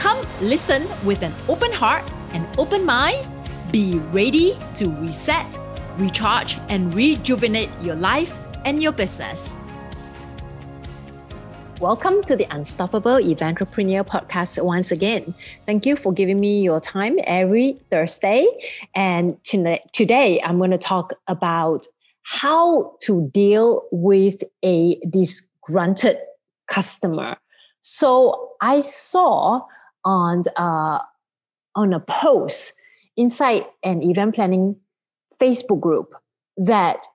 Come listen with an open heart and open mind. Be ready to reset, recharge, and rejuvenate your life and your business. Welcome to the Unstoppable Eventrepreneur podcast once again. Thank you for giving me your time every Thursday. And today I'm going to talk about how to deal with a disgruntled customer. So I saw on uh, on a post inside an event planning Facebook group that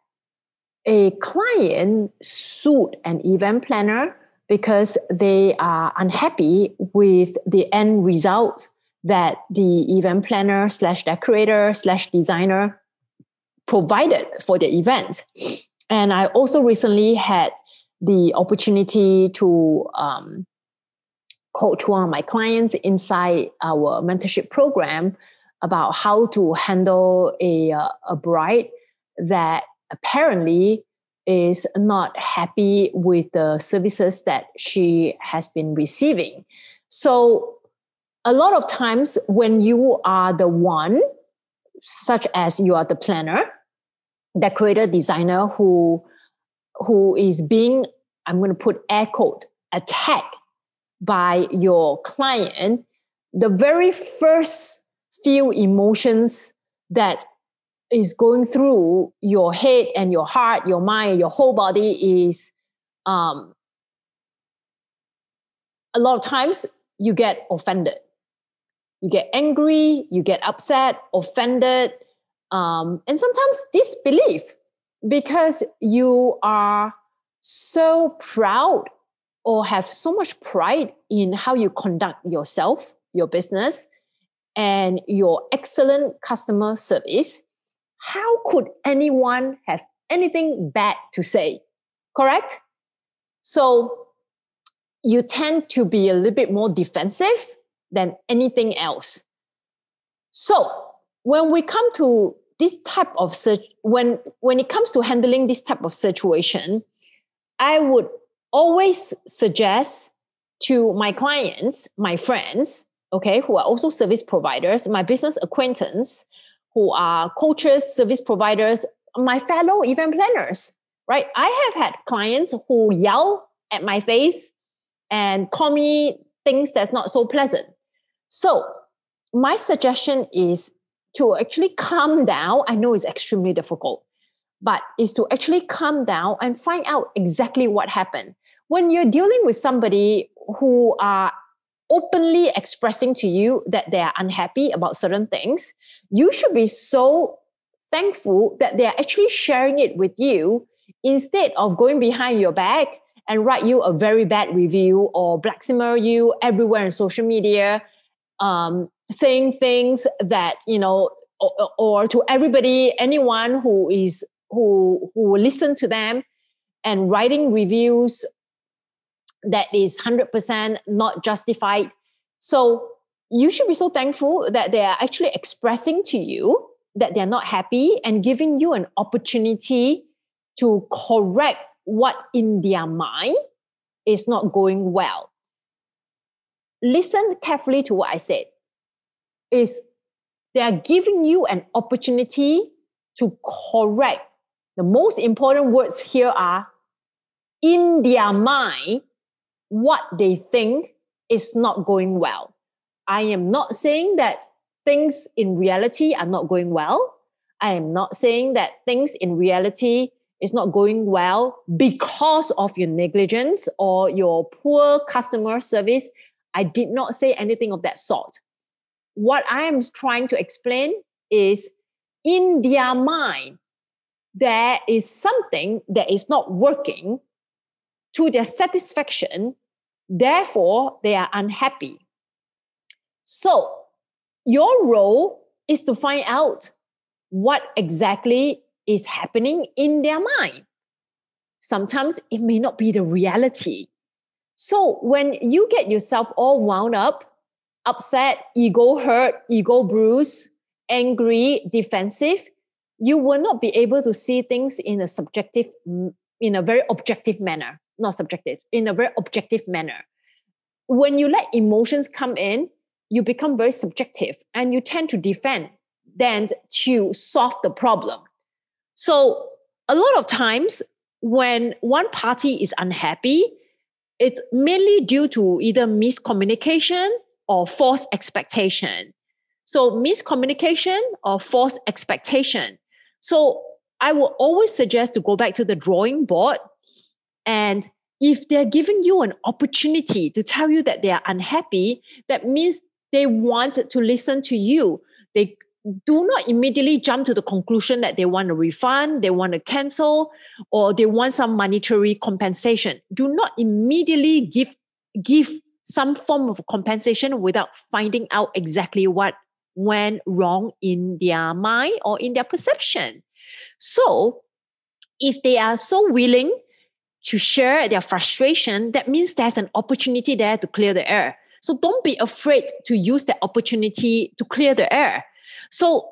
a client sued an event planner because they are unhappy with the end result that the event planner slash decorator slash designer provided for the event. And I also recently had the opportunity to um, coach one of my clients inside our mentorship program about how to handle a, uh, a bride that apparently is not happy with the services that she has been receiving. So, a lot of times when you are the one, such as you are the planner, decorator, designer who who is being, I'm going to put air quote, attacked by your client, the very first few emotions that is going through your head and your heart, your mind, your whole body is um, a lot of times you get offended. You get angry, you get upset, offended, um, and sometimes disbelief because you are so proud or have so much pride in how you conduct yourself, your business, and your excellent customer service, how could anyone have anything bad to say? Correct? So you tend to be a little bit more defensive than anything else. So when we come to this type of search, when when it comes to handling this type of situation, I would always suggest to my clients, my friends, okay, who are also service providers, my business acquaintance, who are coaches, service providers, my fellow event planners, right? I have had clients who yell at my face and call me things that's not so pleasant. So, my suggestion is to actually calm down. I know it's extremely difficult, but is to actually calm down and find out exactly what happened when you're dealing with somebody who are openly expressing to you that they are unhappy about certain things, you should be so thankful that they are actually sharing it with you instead of going behind your back and write you a very bad review or blacksimmer you everywhere in social media, um, saying things that you know, or, or to everybody, anyone who is who who will listen to them, and writing reviews that is 100% not justified. So you should be so thankful that they are actually expressing to you that they're not happy and giving you an opportunity to correct what in their mind is not going well. Listen carefully to what I said. Is they are giving you an opportunity to correct. The most important words here are in their mind what they think is not going well. I am not saying that things in reality are not going well. I am not saying that things in reality is not going well because of your negligence or your poor customer service. I did not say anything of that sort. What I am trying to explain is in their mind, there is something that is not working to their satisfaction. Therefore, they are unhappy. So, your role is to find out what exactly is happening in their mind. Sometimes it may not be the reality. So when you get yourself all wound up, upset, ego hurt, ego bruised, angry, defensive, you will not be able to see things in a subjective, in a very objective manner, not subjective, in a very objective manner. When you let emotions come in, you become very subjective and you tend to defend than to solve the problem. So, a lot of times when one party is unhappy, it's mainly due to either miscommunication or false expectation. So, miscommunication or false expectation. So, I will always suggest to go back to the drawing board. And if they're giving you an opportunity to tell you that they are unhappy, that means they want to listen to you. They do not immediately jump to the conclusion that they want a refund, they want to cancel, or they want some monetary compensation. Do not immediately give give some form of compensation without finding out exactly what went wrong in their mind or in their perception. So, if they are so willing to share their frustration, that means there's an opportunity there to clear the air. So don't be afraid to use that opportunity to clear the air. So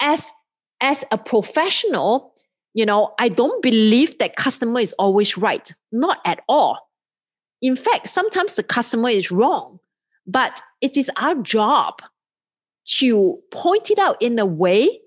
as as a professional, you know, I don't believe that customer is always right. Not at all. In fact, sometimes the customer is wrong, but it is our job to point it out in a way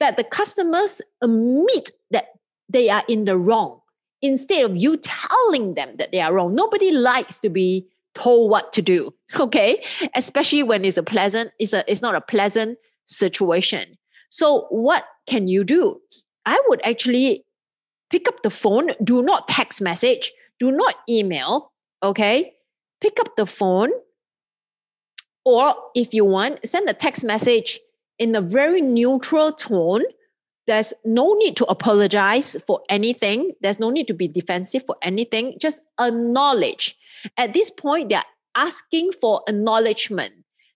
that the customers admit that they are in the wrong instead of you telling them that they are wrong. Nobody likes to be told what to do okay? Especially when it's a pleasant it's a it's not a pleasant situation. So what can you do? I would actually pick up the phone. Do not text message. Do not email okay? Pick up the phone. Or if you want send a text message in a very neutral tone there's no need to apologize for anything there's no need to be defensive for anything just acknowledge at this point, they're asking for acknowledgement.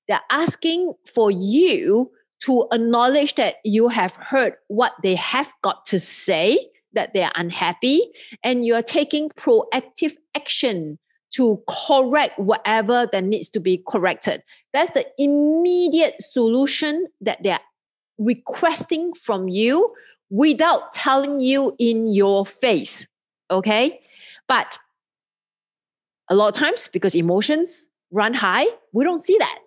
They're asking for you to acknowledge that you have heard what they have got to say, that they're unhappy, and you're taking proactive action to correct whatever that needs to be corrected. That's the immediate solution that they're requesting from you without telling you in your face. Okay. But a lot of times, because emotions run high, we don't see that.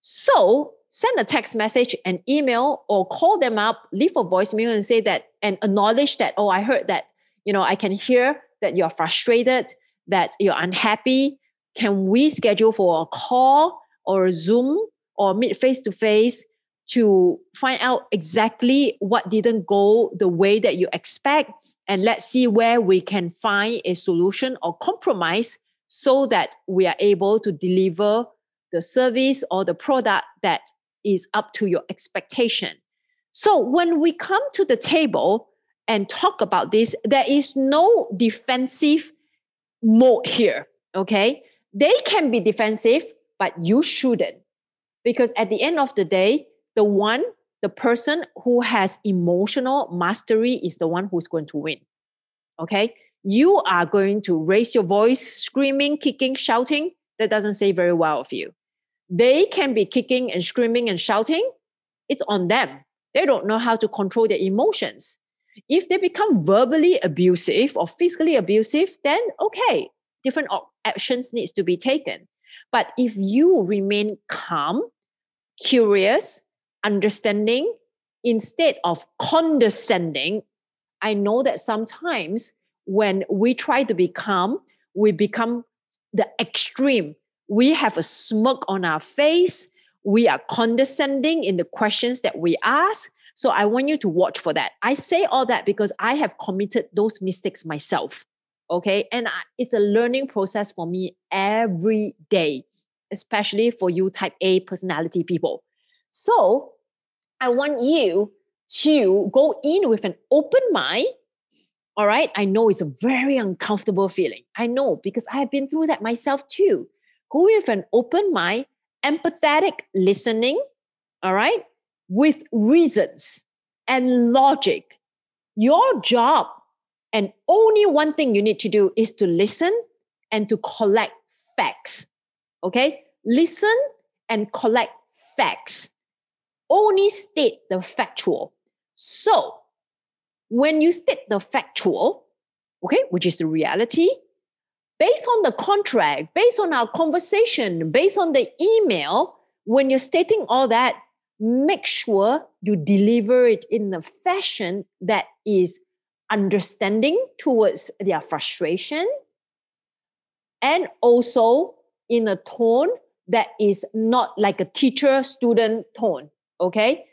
So send a text message, an email, or call them up, leave a voicemail and say that and acknowledge that, oh, I heard that, you know, I can hear that you're frustrated, that you're unhappy. Can we schedule for a call or a Zoom or meet face to face to find out exactly what didn't go the way that you expect? And let's see where we can find a solution or compromise so that we are able to deliver the service or the product that is up to your expectation. So when we come to the table and talk about this, there is no defensive mode here. Okay. They can be defensive, but you shouldn't. Because at the end of the day, the one, the person who has emotional mastery is the one who's going to win. Okay you are going to raise your voice, screaming, kicking, shouting, that doesn't say very well of you. They can be kicking and screaming and shouting. It's on them. They don't know how to control their emotions. If they become verbally abusive or physically abusive, then okay, different actions needs to be taken. But if you remain calm, curious, understanding, instead of condescending, I know that sometimes when we try to become, we become the extreme. We have a smirk on our face. We are condescending in the questions that we ask. So I want you to watch for that. I say all that because I have committed those mistakes myself. Okay. And I, it's a learning process for me every day, especially for you type A personality people. So I want you to go in with an open mind all right, I know it's a very uncomfortable feeling. I know because I have been through that myself too. Go with an open mind, empathetic listening, all right, with reasons and logic. Your job and only one thing you need to do is to listen and to collect facts. Okay? Listen and collect facts. Only state the factual. So, when you state the factual, okay, which is the reality, based on the contract, based on our conversation, based on the email, when you're stating all that, make sure you deliver it in a fashion that is understanding towards their frustration and also in a tone that is not like a teacher student tone okay?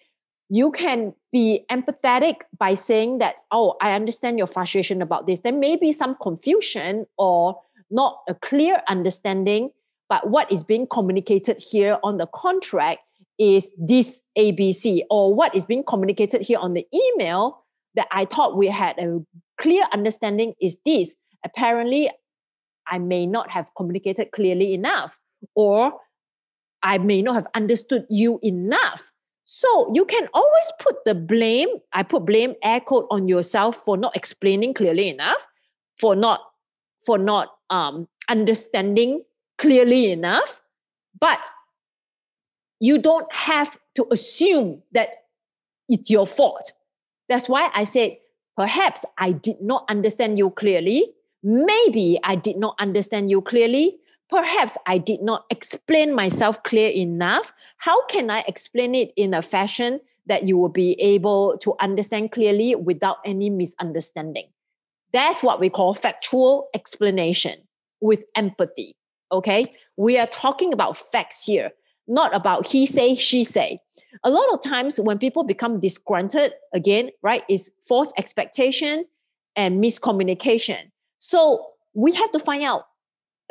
You can be empathetic by saying that oh i understand your frustration about this. There may be some confusion or not a clear understanding but what is being communicated here on the contract is this abc or what is being communicated here on the email that i thought we had a clear understanding is this. Apparently i may not have communicated clearly enough or i may not have understood you enough so you can always put the blame, I put blame air quote on yourself for not explaining clearly enough, for not for not um, understanding clearly enough. But you don't have to assume that it's your fault. That's why I said, perhaps I did not understand you clearly. Maybe I did not understand you clearly perhaps I did not explain myself clear enough. How can I explain it in a fashion that you will be able to understand clearly without any misunderstanding? That's what we call factual explanation with empathy. Okay. We are talking about facts here, not about he say, she say. A lot of times when people become disgruntled, again, right, is false expectation and miscommunication. So we have to find out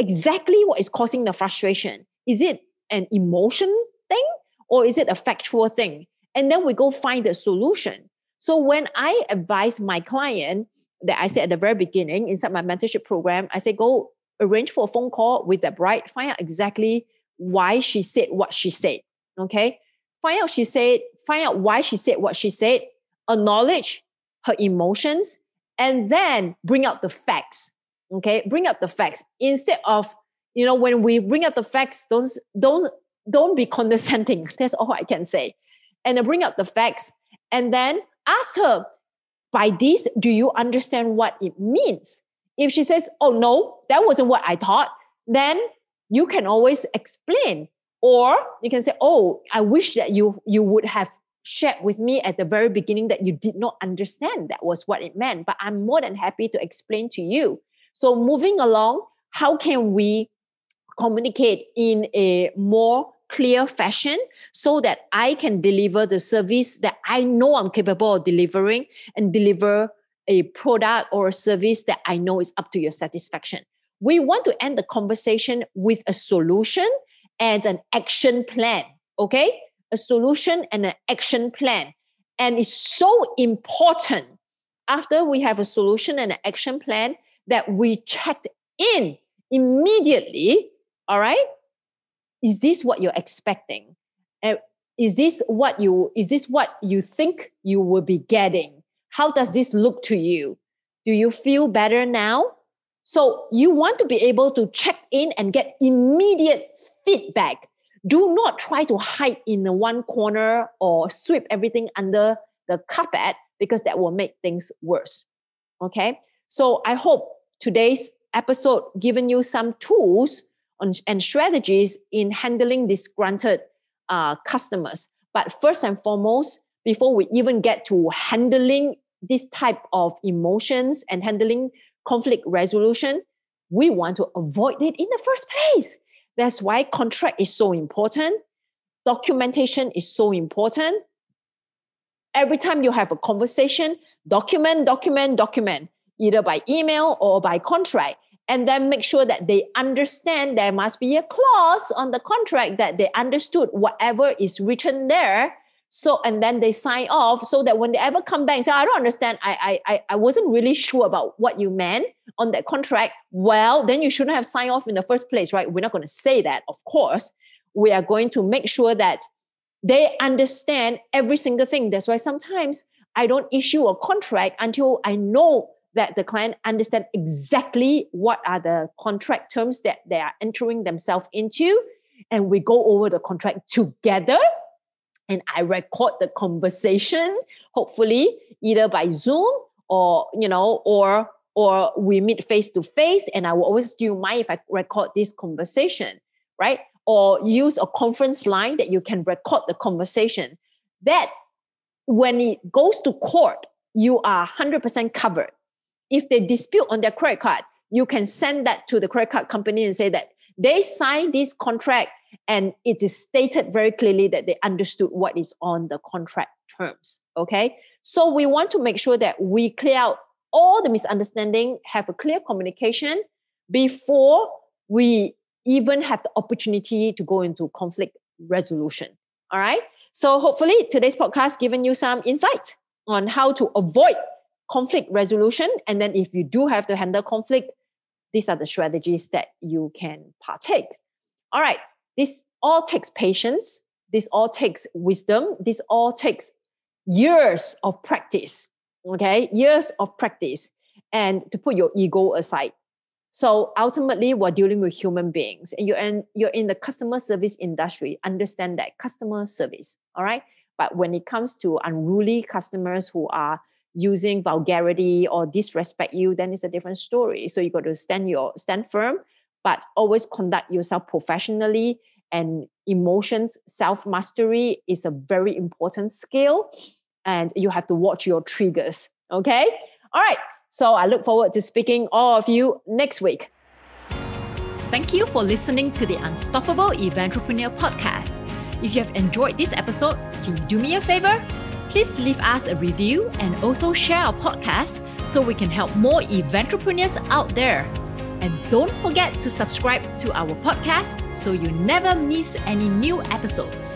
exactly what is causing the frustration. Is it an emotion thing or is it a factual thing? And then we go find the solution. So when I advise my client that I said at the very beginning inside my mentorship program, I say go arrange for a phone call with the bride, find out exactly why she said what she said. Okay. Find out she said, find out why she said what she said, acknowledge her emotions, and then bring out the facts okay? Bring up the facts. Instead of you know when we bring up the facts don't don't don't be condescending. That's all i can say. And then bring up the facts and then ask her by this do you understand what it means? If she says oh no that wasn't what i thought then you can always explain. Or you can say oh i wish that you you would have shared with me at the very beginning that you did not understand that was what it meant but i'm more than happy to explain to you so moving along, how can we communicate in a more clear fashion so that I can deliver the service that I know I'm capable of delivering and deliver a product or a service that I know is up to your satisfaction. We want to end the conversation with a solution and an action plan. Okay? A solution and an action plan. And it's so important after we have a solution and an action plan that we checked in immediately. All right. Is this what you're expecting? And is this what you is this what you think you will be getting? How does this look to you? Do you feel better now? So you want to be able to check in and get immediate feedback. Do not try to hide in the one corner or sweep everything under the carpet because that will make things worse. Okay. So I hope today's episode given you some tools on, and strategies in handling disgruntled uh, customers. But first and foremost, before we even get to handling this type of emotions and handling conflict resolution, we want to avoid it in the first place. That's why contract is so important. Documentation is so important. Every time you have a conversation, document, document, document either by email or by contract and then make sure that they understand there must be a clause on the contract that they understood whatever is written there. So and then they sign off so that when they ever come back and say i don't understand. I, I i wasn't really sure about what you meant on that contract well then you shouldn't have signed off in the first place right? We're not going to say that of course. We are going to make sure that They understand every single thing. That's why sometimes I don't issue a contract until I know that the client understand exactly what are the contract terms that they are entering themselves into and we go over the contract together and i record the conversation hopefully either by zoom or you know or or we meet face to face and i will always do mind if i record this conversation right? Or use a conference line that you can record the conversation. That when it goes to court you are 100% covered if they dispute on their credit card, you can send that to the credit card company and say that they signed this contract and it is stated very clearly that they understood what is on the contract terms. Okay. So we want to make sure that we clear out all the misunderstanding, have a clear communication before we even have the opportunity to go into conflict resolution. All right. So hopefully today's podcast given you some insight on how to avoid conflict resolution. And then if you do have to handle conflict, these are the strategies that you can partake. All right, this all takes patience. This all takes wisdom. This all takes years of practice. Okay, years of practice and to put your ego aside. So ultimately, we're dealing with human beings, and you're in, you're in the customer service industry. Understand that customer service, all right. But when it comes to unruly customers who are using vulgarity or disrespect you, then it's a different story. So you got to stand your stand firm, but always conduct yourself professionally. And emotions, self mastery is a very important skill, and you have to watch your triggers. Okay, all right. So I look forward to speaking all of you next week. Thank you for listening to the Unstoppable Eventrepreneur podcast. If you have enjoyed this episode, can you do me a favor? Please leave us a review and also share our podcast so we can help more entrepreneurs out there. And don't forget to subscribe to our podcast so you never miss any new episodes.